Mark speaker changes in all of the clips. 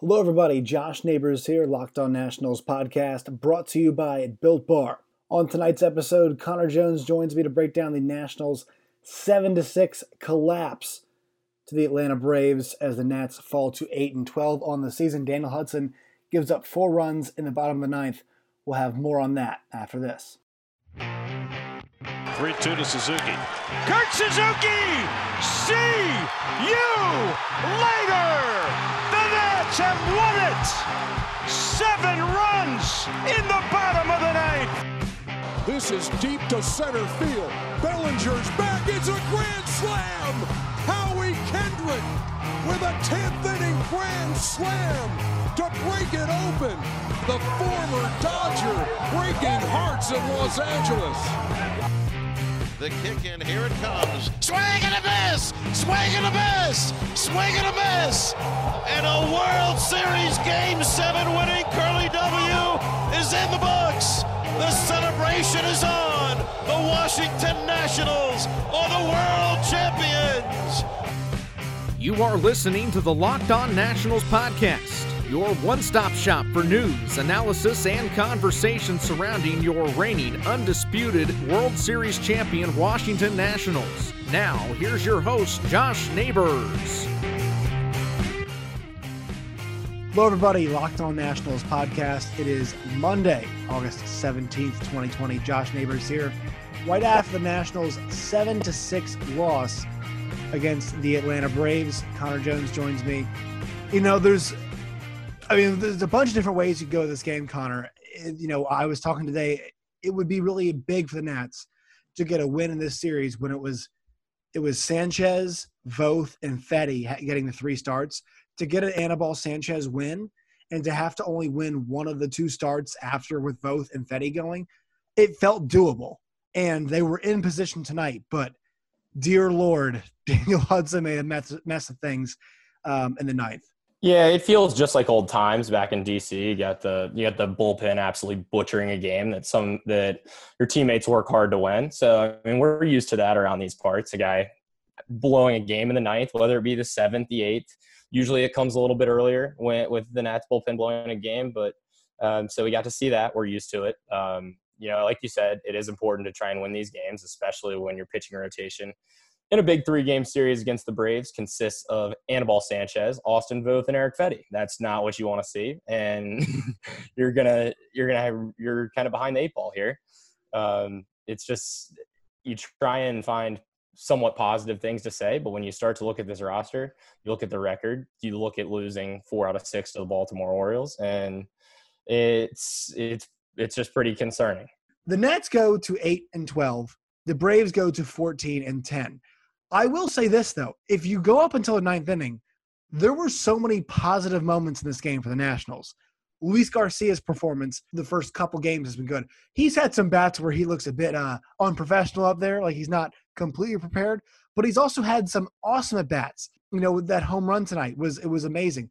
Speaker 1: Hello, everybody. Josh Neighbors here, Locked On Nationals podcast, brought to you by Built Bar. On tonight's episode, Connor Jones joins me to break down the Nationals' 7 6 collapse to the Atlanta Braves as the Nats fall to 8 and 12 on the season. Daniel Hudson gives up four runs in the bottom of the ninth. We'll have more on that after this.
Speaker 2: 3 2 to Suzuki. Kurt Suzuki! See you later! Nats have won it! Seven runs in the bottom of the ninth.
Speaker 3: This is deep to center field. Bellinger's back. It's a grand slam. Howie Kendrick with a 10th inning grand slam to break it open. The former Dodger breaking hearts in Los Angeles.
Speaker 4: The kick in, here it comes. Swing and a miss! Swing and a miss! Swing and a miss! And a World Series Game 7 winning Curly W is in the books. The celebration is on. The Washington Nationals are the world champions.
Speaker 5: You are listening to the Locked On Nationals podcast your one stop shop for news, analysis, and conversation surrounding your reigning, undisputed World Series champion Washington Nationals. Now, here's your host, Josh Neighbors.
Speaker 1: Hello, everybody. Locked On Nationals podcast. It is Monday, August 17th, 2020. Josh Neighbors here. Right after the Nationals' 7 to 6 loss against the Atlanta Braves, Connor Jones joins me. You know, there's I mean, there's a bunch of different ways you go with this game, Connor. It, you know, I was talking today. It would be really big for the Nats to get a win in this series when it was it was Sanchez, Voth, and Fedde getting the three starts. To get an Anibal Sanchez win and to have to only win one of the two starts after with Voth and Fedde going, it felt doable. And they were in position tonight, but dear Lord, Daniel Hudson made a mess, mess of things um, in the ninth.
Speaker 6: Yeah, it feels just like old times back in DC. You got the you got the bullpen absolutely butchering a game that some that your teammates work hard to win. So I mean, we're used to that around these parts. A guy blowing a game in the ninth, whether it be the seventh, the eighth. Usually, it comes a little bit earlier when, with the Nats bullpen blowing a game, but um, so we got to see that. We're used to it. Um, you know, like you said, it is important to try and win these games, especially when you're pitching rotation in a big three game series against the Braves consists of Anibal Sanchez, Austin Voth, and Eric Fedde. That's not what you want to see. And you're gonna you're gonna have you're kind of behind the eight ball here. Um, it's just you try and find somewhat positive things to say, but when you start to look at this roster, you look at the record, you look at losing four out of six to the Baltimore Orioles, and it's it's it's just pretty concerning.
Speaker 1: The Nats go to eight and twelve. The Braves go to fourteen and ten. I will say this though: if you go up until the ninth inning, there were so many positive moments in this game for the Nationals. Luis Garcia's performance the first couple games has been good. He's had some bats where he looks a bit uh, unprofessional up there, like he's not completely prepared. But he's also had some awesome at bats. You know, that home run tonight was it was amazing.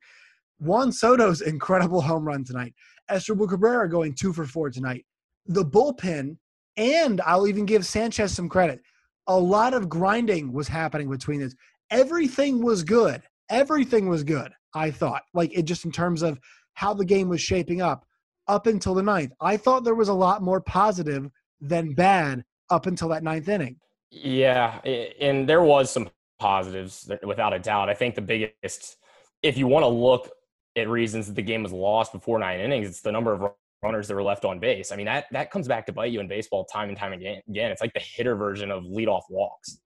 Speaker 1: Juan Soto's incredible home run tonight. Asdrubal Cabrera going two for four tonight. The bullpen, and I'll even give Sanchez some credit a lot of grinding was happening between this. Everything was good. Everything was good, I thought. Like it just in terms of how the game was shaping up up until the ninth. I thought there was a lot more positive than bad up until that ninth inning.
Speaker 6: Yeah, and there was some positives without a doubt. I think the biggest, if you want to look at reasons that the game was lost before nine innings, it's the number of runners that were left on base. I mean, that that comes back to bite you in baseball time and time again. Again, it's like the hitter version of leadoff walks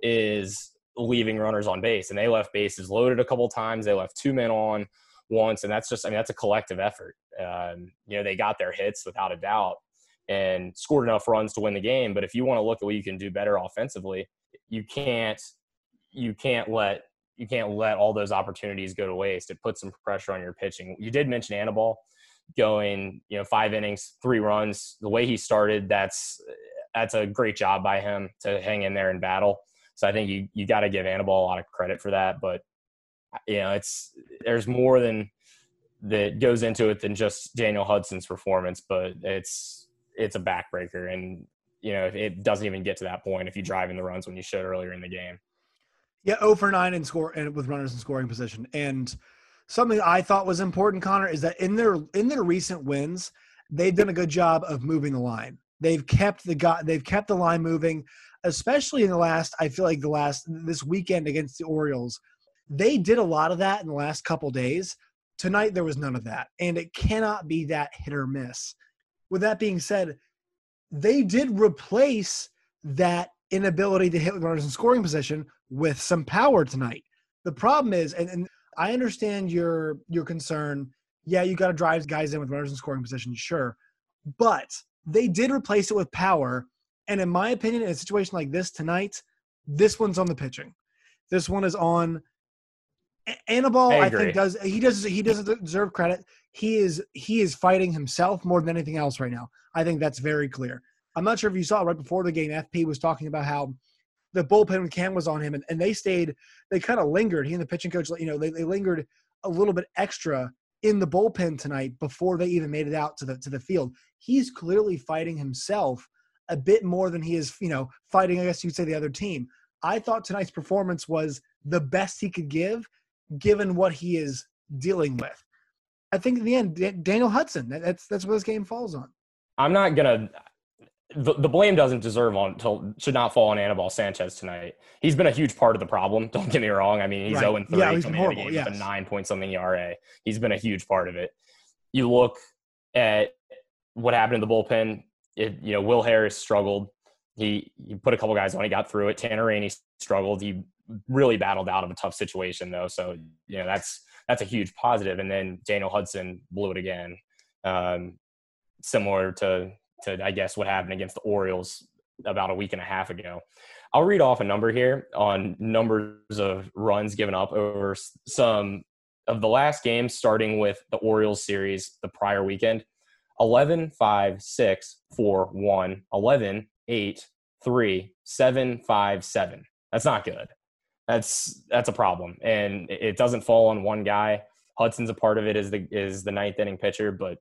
Speaker 6: is leaving runners on base, and they left bases loaded a couple times. They left two men on once, and that's just I mean that's a collective effort. Um, you know, they got their hits without a doubt and scored enough runs to win the game. But if you want to look at what you can do better offensively, you can't you can't let you can't let all those opportunities go to waste. It puts some pressure on your pitching. You did mention Anibal going, you know, five innings, three runs. The way he started, that's that's a great job by him to hang in there and battle. So I think you you got to give Anibal a lot of credit for that. But you know, it's there's more than that goes into it than just Daniel Hudson's performance, but it's it's a backbreaker, and you know it doesn't even get to that point if you drive in the runs when you should earlier in the game.
Speaker 1: Yeah, 0 for 9 in score and with runners in scoring position. And something I thought was important, Connor, is that in their in their recent wins, they've done a good job of moving the line. They've kept the guy, they've kept the line moving, especially in the last. I feel like the last this weekend against the Orioles, they did a lot of that in the last couple days. Tonight there was none of that, and it cannot be that hit or miss. With that being said, they did replace that inability to hit runners in scoring position with some power tonight. The problem is, and, and I understand your your concern. Yeah, you got to drive guys in with runners in scoring position, sure, but they did replace it with power. And in my opinion, in a situation like this tonight, this one's on the pitching. This one is on Anibal. I, I think does he does he doesn't deserve credit. He is he is fighting himself more than anything else right now. I think that's very clear. I'm not sure if you saw right before the game. FP was talking about how the bullpen cam was on him, and, and they stayed. They kind of lingered. He and the pitching coach, you know, they, they lingered a little bit extra in the bullpen tonight before they even made it out to the to the field. He's clearly fighting himself a bit more than he is, you know, fighting. I guess you'd say the other team. I thought tonight's performance was the best he could give, given what he is dealing with. I think in the end, Daniel Hudson. That's that's what this game falls on.
Speaker 6: I'm not gonna the, the blame doesn't deserve on to, should not fall on Anibal Sanchez tonight. He's been a huge part of the problem. Don't get me wrong. I mean, he's right. 0 3
Speaker 1: yeah, he's horrible, yes.
Speaker 6: with a nine point something ERA. He's been a huge part of it. You look at what happened in the bullpen. It, you know, Will Harris struggled. He he put a couple guys on. He got through it. Tanner Rainey struggled. He really battled out of a tough situation though. So you know that's that's a huge positive. And then Daniel Hudson blew it again. Um, similar to to I guess what happened against the Orioles about a week and a half ago. I'll read off a number here on numbers of runs given up over some of the last games, starting with the Orioles series the prior weekend 11, 5, 6, 4, 1, 11, 8, 3, 7, 5, 7. That's not good. That's that's a problem. And it doesn't fall on one guy. Hudson's a part of it is the is the ninth inning pitcher, but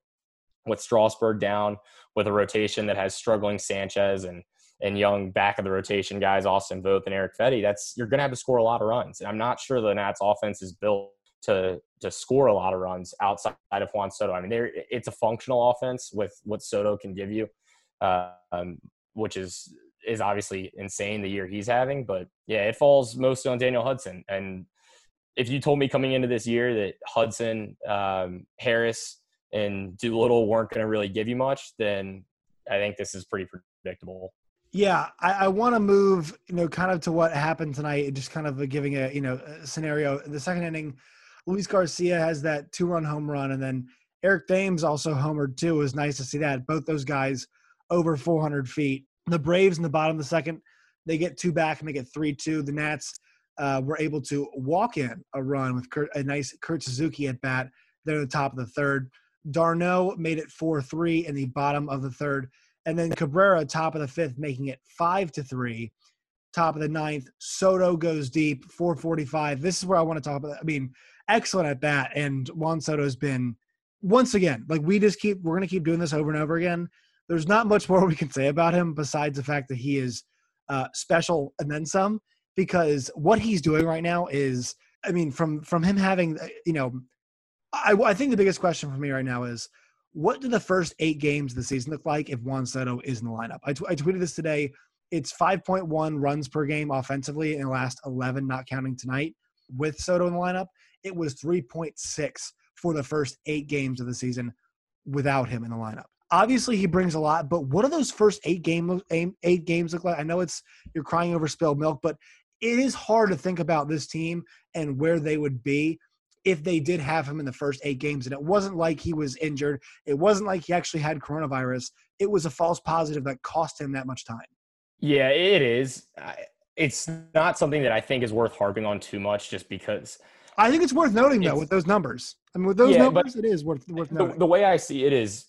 Speaker 6: with Strasburg down, with a rotation that has struggling Sanchez and and young back of the rotation guys, Austin Voth and Eric Fedde, that's you're gonna have to score a lot of runs. And I'm not sure the Nats offense is built to to score a lot of runs outside of Juan Soto. I mean, it's a functional offense with what Soto can give you, uh, um, which is is obviously insane the year he's having. But yeah, it falls mostly on Daniel Hudson. And if you told me coming into this year that Hudson, um, Harris, and Doolittle weren't going to really give you much, then I think this is pretty predictable.
Speaker 1: Yeah, I, I want to move, you know, kind of to what happened tonight, just kind of giving a, you know, a scenario. The second inning, Luis Garcia has that two-run home run, and then Eric Thames also homered too. It was nice to see that both those guys over 400 feet. The Braves in the bottom of the second, they get two back and make it three-two. The Nats uh, were able to walk in a run with Kurt, a nice Kurt Suzuki at bat. They're at the top of the third. d'Arnaud made it 4 3 in the bottom of the third. And then Cabrera, top of the fifth, making it 5 to 3. Top of the ninth, Soto goes deep, 445. This is where I want to talk about. I mean, excellent at bat. And Juan Soto's been, once again, like we just keep, we're going to keep doing this over and over again. There's not much more we can say about him besides the fact that he is uh, special and then some because what he's doing right now is, I mean, from from him having, you know, I, I think the biggest question for me right now is what do the first eight games of the season look like if Juan Soto is in the lineup? I, t- I tweeted this today. It's 5.1 runs per game offensively in the last 11, not counting tonight, with Soto in the lineup. It was 3.6 for the first eight games of the season without him in the lineup. Obviously, he brings a lot, but what do those first eight game eight games look like? I know it's you're crying over spilled milk, but it is hard to think about this team and where they would be if they did have him in the first eight games. And it wasn't like he was injured. It wasn't like he actually had coronavirus. It was a false positive that cost him that much time.
Speaker 6: Yeah, it is. It's not something that I think is worth harping on too much just because.
Speaker 1: I think it's worth noting, though, with those numbers. I mean, with those yeah, numbers, it is worth, worth noting.
Speaker 6: The, the way I see it is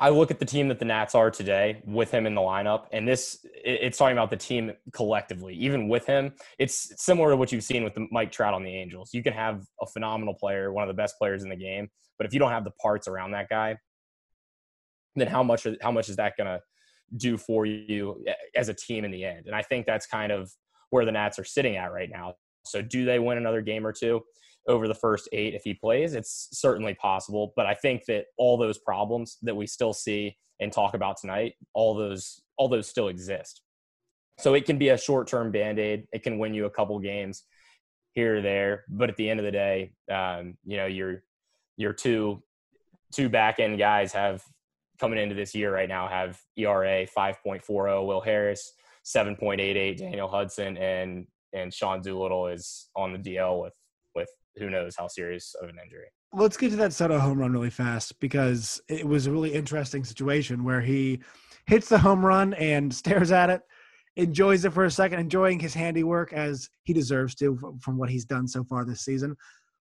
Speaker 6: I look at the team that the Nats are today with him in the lineup, and this it's talking about the team collectively. Even with him, it's similar to what you've seen with Mike Trout on the Angels. You can have a phenomenal player, one of the best players in the game, but if you don't have the parts around that guy, then how much how much is that going to do for you eh, as a team in the end? And I think that's kind of where the Nats are sitting at right now. So, do they win another game or two? Over the first eight if he plays. It's certainly possible, but I think that all those problems that we still see and talk about tonight, all those all those still exist. So it can be a short term band aid. It can win you a couple games here or there, but at the end of the day, um, you know your your two two back end guys have coming into this year right now have ERA 5.40. Will Harris 7.88. Daniel Hudson and and Sean Doolittle is on the DL with who knows how serious of an injury.
Speaker 1: Let's get to that Soto home run really fast because it was a really interesting situation where he hits the home run and stares at it, enjoys it for a second, enjoying his handiwork as he deserves to from what he's done so far this season.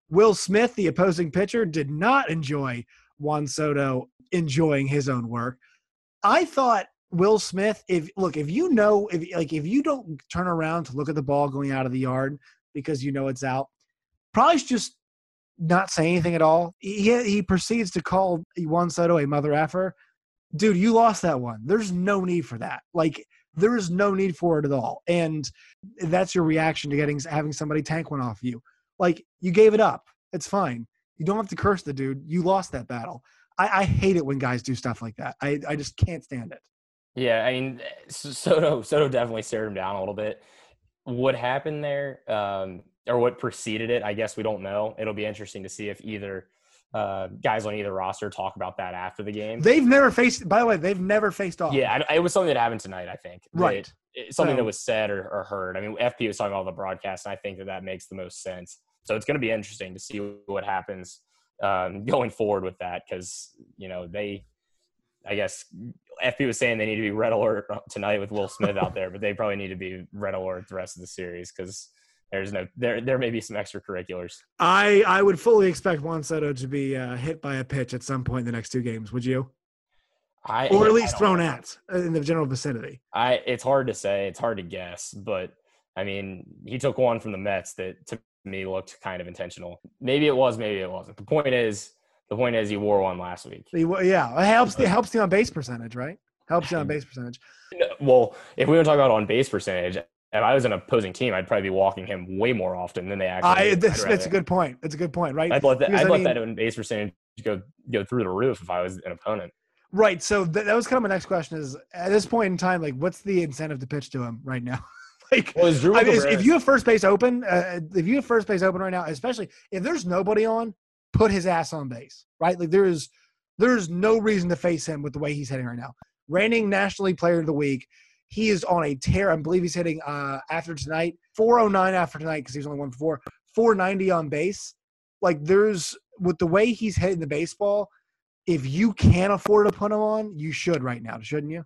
Speaker 1: Will Smith, the opposing pitcher, did not enjoy Juan Soto enjoying his own work. I thought Will Smith, if look, if you know, if like if you don't turn around to look at the ball going out of the yard because you know it's out, probably just not say anything at all. He he proceeds to call Juan Soto a mother effer. Dude, you lost that one. There's no need for that. Like there is no need for it at all. And that's your reaction to getting having somebody tank one off you. Like you gave it up. It's fine. You don't have to curse the dude. You lost that battle. I, I hate it when guys do stuff like that. I, I just can't stand it.
Speaker 6: Yeah, I mean Soto Soto definitely stared him down a little bit. What happened there? Um, or what preceded it, I guess we don't know. It'll be interesting to see if either uh, guys on either roster talk about that after the game.
Speaker 1: They've never faced. By the way, they've never faced off.
Speaker 6: Yeah, I, it was something that happened tonight. I think.
Speaker 1: Right.
Speaker 6: It, something so, that was said or, or, heard. I mean, FP was talking about the broadcast, and I think that that makes the most sense. So it's going to be interesting to see what happens um, going forward with that because you know they. I guess FP was saying they need to be red alert tonight with Will Smith out there, but they probably need to be red alert the rest of the series because there's no there there may be some extracurriculars.
Speaker 1: I I would fully expect Juan Soto to be uh, hit by a pitch at some point in the next two games. Would you?
Speaker 6: I
Speaker 1: or at least thrown at in the general vicinity.
Speaker 6: I it's hard to say. It's hard to guess, but I mean, he took one from the Mets that to me looked kind of intentional. Maybe it was, maybe it wasn't. The point is, the point is, he wore one last week.
Speaker 1: He, yeah, it helps. It helps the on base percentage, right? Helps you on base percentage.
Speaker 6: Well, if we to talk about on base percentage, if I was an opposing team, I'd probably be walking him way more often than they actually.
Speaker 1: I, that's, that's a good point. That's a good point, right?
Speaker 6: I'd let that, I'd let mean, that base percentage go go through the roof if I was an opponent.
Speaker 1: Right. So th- that was kind of my next question: is at this point in time, like, what's the incentive to pitch to him right now? like, well, I mean, if you have first base open, uh, if you have first base open right now, especially if there's nobody on, put his ass on base. Right. Like there is there is no reason to face him with the way he's hitting right now. Reigning National League Player of the Week he is on a tear. I believe he's hitting uh, after tonight 409 after tonight because he's only one for four. 490 on base. Like there's with the way he's hitting the baseball, if you can't afford to put him on, you should right now, shouldn't you?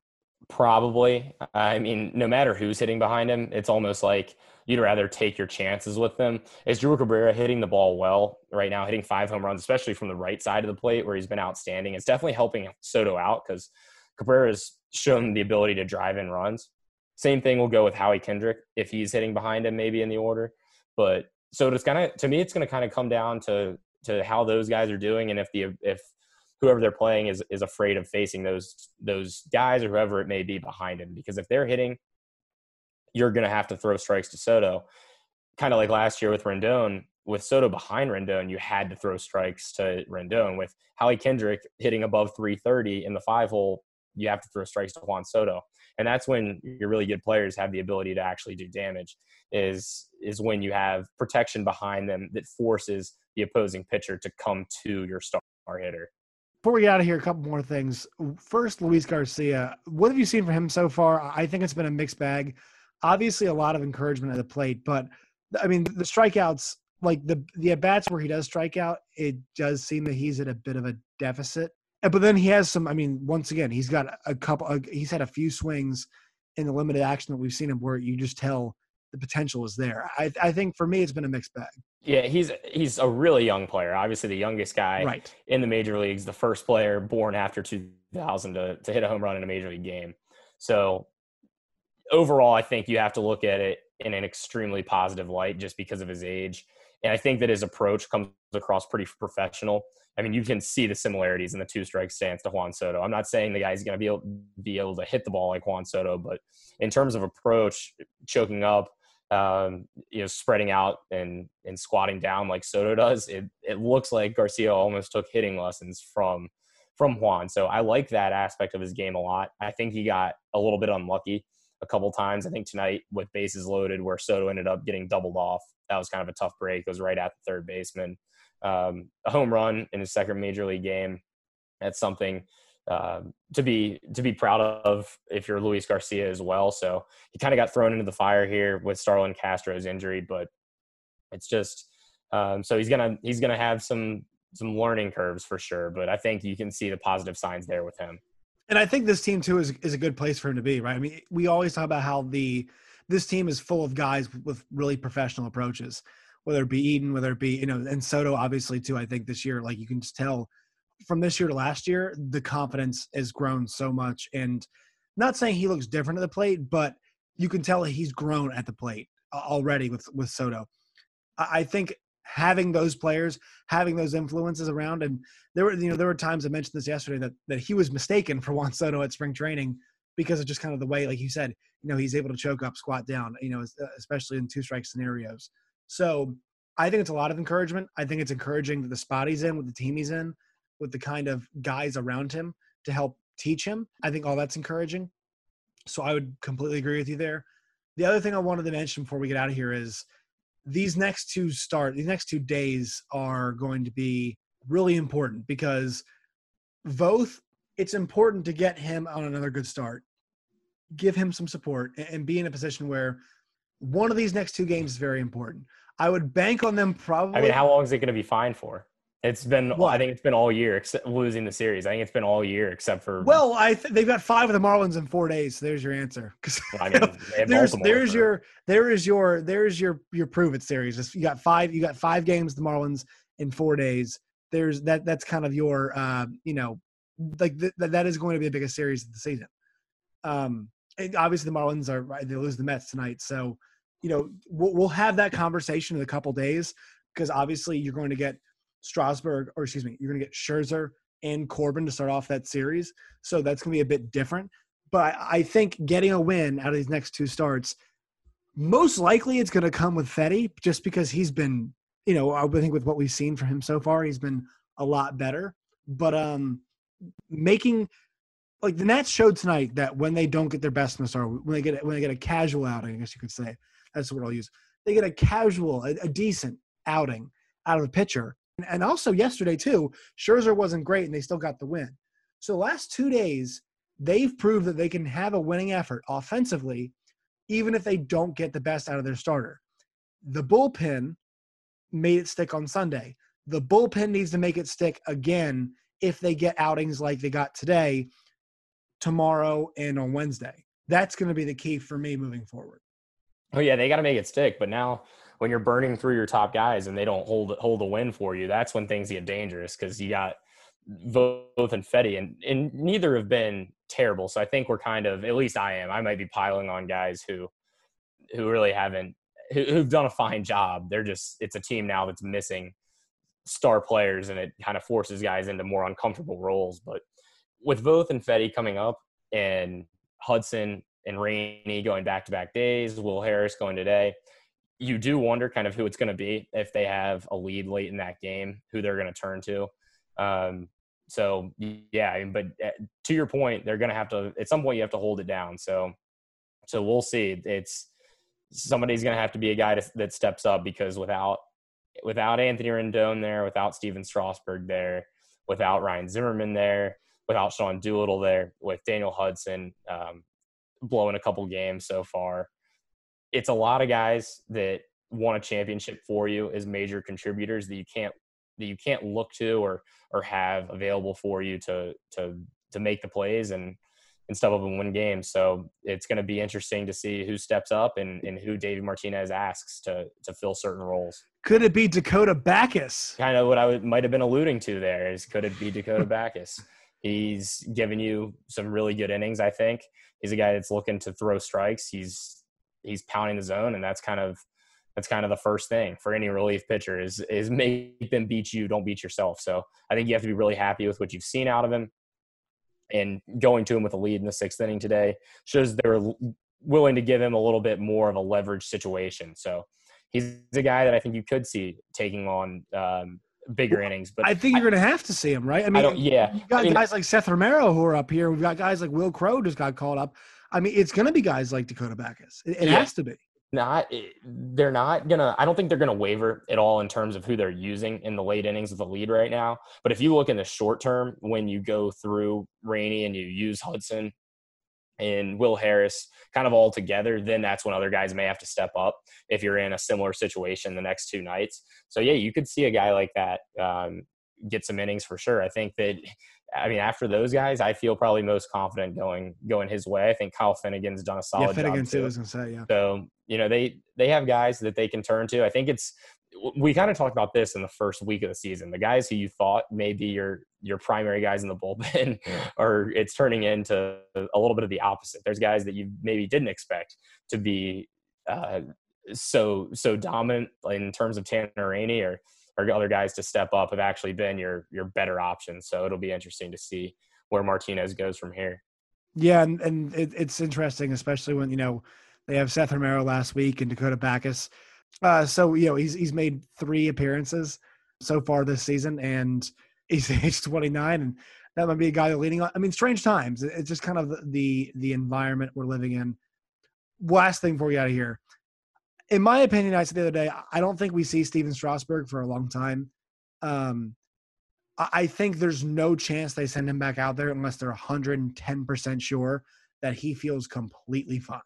Speaker 6: Probably. I mean, no matter who's hitting behind him, it's almost like you'd rather take your chances with them. Asdrubal Cabrera hitting the ball well right now, hitting five home runs, especially from the right side of the plate where he's been outstanding? It's definitely helping Soto out because Cabrera's shown the ability to drive in runs. Same thing will go with Howie Kendrick if he's hitting behind him, maybe in the order. But so it's kind of to me, it's going to kind of come down to to how those guys are doing, and if the if whoever they're playing is is afraid of facing those those guys or whoever it may be behind him. Because if they're hitting, you're going to have to throw strikes to Soto. Kind of like last year with Rendon, with Soto behind Rendon, you had to throw strikes to Rendon. With Howie Kendrick hitting above 330 in the five hole, you have to throw strikes to Juan Soto. And that's when your really good players have the ability to actually do damage is is when you have protection behind them that forces the opposing pitcher to come to your star hitter.
Speaker 1: Before we get out of here, a couple more things. First, Luis Garcia. What have you seen from him so far? I think it's been a mixed bag. Obviously, a lot of encouragement at the plate, but I mean, the strikeouts, like the the at bats where he does strike out, it does seem that he's at a bit of a deficit. But then he has some. I mean, once again, he's got a couple. He's had a few swings in the limited action that we've seen him where you just tell the potential is there. I, I think for me, it's been a mixed bag.
Speaker 6: Yeah, he's he's a really young player. Obviously, the youngest guy
Speaker 1: right.
Speaker 6: in the major leagues, the first player born after 2000 to to hit a home run in a major league game. So overall, I think you have to look at it in an extremely positive light just because of his age. And I think that his approach comes across pretty professional. I mean, you can see the similarities in the two strike stance to Juan Soto. I'm not saying the guy's going to be able, be able to hit the ball like Juan Soto, but in terms of approach, choking up, um, you know, spreading out and and squatting down like Soto does, it it looks like Garcia almost took hitting lessons from from Juan. So I like that aspect of his game a lot. I think he got a little bit unlucky a couple times. I think tonight with bases loaded, where Soto ended up getting doubled off. That was kind of a tough break. It was right at the third baseman. Um, a home run in his second major league game. That's something uh, to be to be proud of if you're Luis Garcia as well. So he kind of got thrown into the fire here with Starlin Castro's injury, but it's just um, so he's gonna he's gonna have some some learning curves for sure. But I think you can see the positive signs there with him.
Speaker 1: And I think this team too is is a good place for him to be, right? I mean, we always talk about how the this team is full of guys with really professional approaches, whether it be Eden, whether it be you know, and Soto obviously too. I think this year, like you can just tell from this year to last year, the confidence has grown so much. And not saying he looks different at the plate, but you can tell he's grown at the plate already with with Soto. I think having those players, having those influences around, and there were you know there were times I mentioned this yesterday that that he was mistaken for Juan Soto at spring training because of just kind of the way, like you said, you know he's able to choke up, squat down, you know, uh, especially in two strike scenarios. So I think it's a lot of encouragement. I think it's encouraging that the spot he's in, with the team he's in, with the kind of guys around him to help teach him. I think all that's encouraging. So I would completely agree with you there. The other thing I wanted to mention before we get out of here is these next two start these next two days are going to be really important because both it's important to get him on another good start give him some support and be in a position where one of these next two games is very important. I would bank on them probably
Speaker 6: i mean how long is it going to be fine for it's been. What? I think it's been all year except losing the series. I think it's been all year except for.
Speaker 1: Well, I th- they've got five of the Marlins in four days. So there's your answer.
Speaker 6: Well, I mean,
Speaker 1: there's there's for... your there is your there's your your prove it series. You got five. You got five games the Marlins in four days. There's that. That's kind of your uh, you know like th- that is going to be the biggest series of the season. Um, obviously the Marlins are they lose the Mets tonight, so you know we'll, we'll have that conversation in a couple days because obviously you're going to get Strasburg, or excuse me, you're going to get Scherzer and Corbin to start off that series. So that's going to be a bit different. But I think getting a win out of these next two starts, most likely it's going to come with Fedde just because he's been, you know, I think with what we've seen from him so far, he's been a lot better. But um making like the Nats showed tonight that when they don't get their best in the start, when they get when they get a casual outing, I guess you could say that's what I'll use. They get a casual, a, a decent outing out of a pitcher and also yesterday too, Scherzer wasn't great and they still got the win. So the last two days, they've proved that they can have a winning effort offensively, even if they don't get the best out of their starter. The bullpen made it stick on Sunday. The bullpen needs to make it stick again if they get outings like they got today, tomorrow, and on Wednesday. That's going to be the key for me moving forward.
Speaker 6: Oh yeah, they got to make it stick. But now when you're burning through your top guys and they don't hold hold a win for you, that's when things get dangerous because you got Voth and Fedde and, and neither have been terrible. So I think we're kind of at least I am. I might be piling on guys who who really haven't who, who've done a fine job. They're just it's a team now that's missing star players and it kind of forces guys into more uncomfortable roles. But with Voth and Fedde coming up and Hudson and Rainey going back to back days, Will Harris going today, you do wonder kind of who it's going to be if they have a lead late in that game, who they're going to turn to. Um, so yeah, but uh, to your point, they're going to have to at some point you have to hold it down. So so we'll see. It's somebody's going to have to be a guy to, that steps up because without without Anthony Rendon there, without Stephen Strasburg there, without Ryan Zimmerman there, without Sean Doolittle there, with Daniel Hudson um, blowing a couple games so far, it's a lot of guys that won a championship for you as major contributors that you can't that you can't look to or or have available for you to to to make the plays and and step up and win games. So it's going to be interesting to see who steps up and, and who David Martinez asks to to fill certain roles.
Speaker 1: Could it be Dakota Bacus?
Speaker 6: Kind of what I would, might have been alluding to there is could it be Dakota Bacus? He's given you some really good innings. I think he's a guy that's looking to throw strikes. He's he's pounding the zone, and that's kind of that's kind of the first thing for any relief pitcher is is make them beat you, don't beat yourself. So I think you have to be really happy with what you've seen out of him. And going to him with a lead in the sixth inning today shows they're willing to give him a little bit more of a leverage situation. So he's a guy that I think you could see taking on um, bigger well, innings. But
Speaker 1: I think you're going to have to see him, right? I mean,
Speaker 6: I yeah,
Speaker 1: you got
Speaker 6: I mean,
Speaker 1: guys like Seth Romero who are up here. We've got guys like Will Crowe just got called up. I mean, it's going to be guys like Dakota Bacus. It, it yeah. has to be.
Speaker 6: Not, eh, they're not gonna. I don't think they're gonna waver at all in terms of who they're using in the late innings of the lead right now. But if you look in the short term, when you go through Rainey and you use Hudson and Will Harris kind of all together, then that's when other guys may have to step up if you're in a similar situation the next two nights. So yeah, you could see a guy like that um, get some innings for sure. I think that I mean after those guys, I feel probably most confident going going his way. I think Kyle Finnegan's done a solid
Speaker 1: yeah, Finnegan
Speaker 6: job too.
Speaker 1: I was gonna say, yeah.
Speaker 6: So you know they they have guys that they can turn to. I think it's we kind of talked about this in the first week of the season. The guys who you thought may be your your primary guys in the bullpen, or it's turning into a little bit of the opposite. There's guys that you maybe didn't expect to be uh, so so dominant in terms of Tanner Rainey or or other guys to step up have actually been your your better options. So it'll be interesting to see where Martinez goes from here.
Speaker 1: Yeah, and, and it, it's interesting, especially when you know they have Seth Romero last week and Dakota Bacus. Uh, so you know he's he's made three appearances so far this season, and he's age 29, and that might be a guy that leading on. I mean, strange times. It's just kind of the, the environment we're living in. Last thing before we get out of here, in my opinion, I said the other day, I don't think we see Stephen Strasburg for a long time. Um, I think there's no chance they send him back out there unless they're 110% sure that he feels completely fine.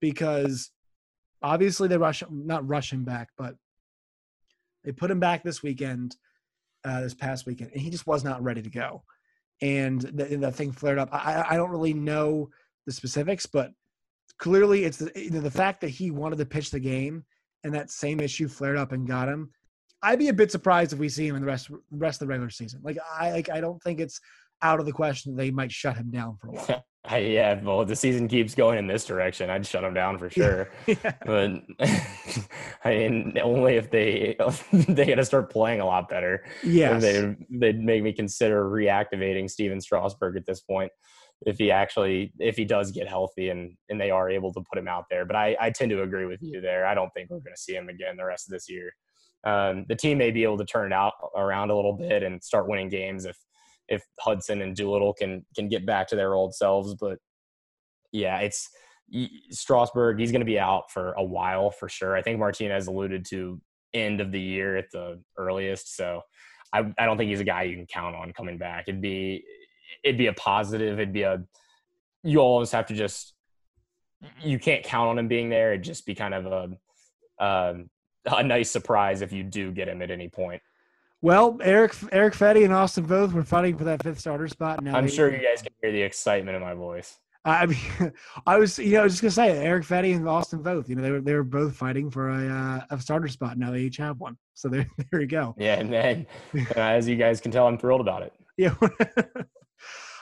Speaker 1: Because obviously they rush, not rush him back, but they put him back this weekend, uh, this past weekend, and he just was not ready to go. And the, the thing flared up. I, I don't really know the specifics, but clearly it's the, you know, the fact that he wanted to pitch the game and that same issue flared up and got him. I'd be a bit surprised if we see him in the rest rest of the regular season. Like I like I don't think it's out of the question that they might shut him down for a while.
Speaker 6: Yeah, well, the season keeps going in this direction. I'd shut him down for sure. yeah. But I mean, only if they they got to start playing a lot better.
Speaker 1: Yeah,
Speaker 6: they they'd make me consider reactivating Stephen Strasburg at this point if he actually if he does get healthy and and they are able to put him out there. But I I tend to agree with you there. I don't think we're going to see him again the rest of this year. Um, the team may be able to turn it out around a little bit and start winning games if if Hudson and Doolittle can can get back to their old selves. But yeah, it's Strasburg. He's going to be out for a while for sure. I think Martinez alluded to end of the year at the earliest. So I, I don't think he's a guy you can count on coming back. It'd be it'd be a positive. It'd be a you always have to just you can't count on him being there. It'd just be kind of a um, a nice surprise if you do get him at any point.
Speaker 1: Well, Eric Eric Fedde and Austin Voth were fighting for that fifth starter spot.
Speaker 6: Now I'm they, sure you guys can hear the excitement in my voice.
Speaker 1: I mean, I was you know I was just gonna say Eric Fedde and Austin Voth. You know they were they were both fighting for a uh, a starter spot. Now they each have one. So there there you go.
Speaker 6: Yeah, and then uh, as you guys can tell, I'm thrilled about it.
Speaker 1: Yeah.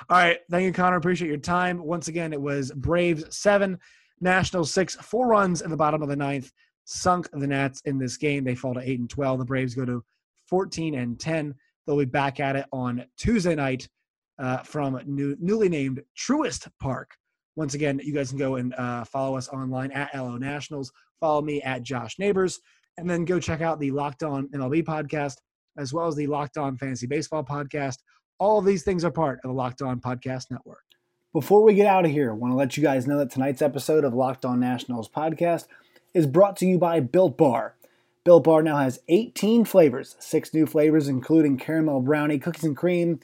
Speaker 1: All right. Thank you, Connor. Appreciate your time. Once again, it was Braves seven, Nationals six, four runs in the bottom of the ninth. Sunk the Nats in this game. They fall to eight and twelve. The Braves go to 14 and 10. They'll be back at it on Tuesday night uh, from new, newly named Truist Park. Once again, you guys can go and uh, follow us online at LO Nationals. Follow me at Josh Neighbors, and then go check out the Locked On MLB podcast as well as the Locked On Fantasy Baseball podcast. All of these things are part of the Locked On Podcast Network. Before we get out of here, I want to let you guys know that tonight's episode of Locked On Nationals podcast is brought to you by Built Bar. Built Bar now has 18 flavors, six new flavors including caramel brownie, cookies and cream,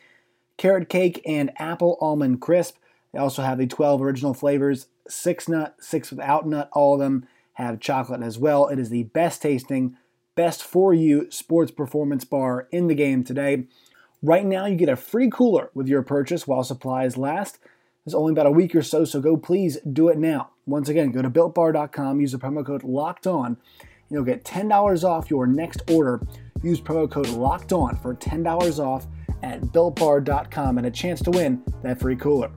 Speaker 1: carrot cake, and apple almond crisp. They also have the 12 original flavors, six nut, six without nut. All of them have chocolate as well. It is the best tasting, best for you sports performance bar in the game today. Right now, you get a free cooler with your purchase while supplies last. It's only about a week or so, so go please do it now. Once again, go to builtbar.com, use the promo code LOCKED ON You'll get $10 off your next order. Use promo code LOCKED ON for $10 off at builtbar.com and a chance to win that free cooler.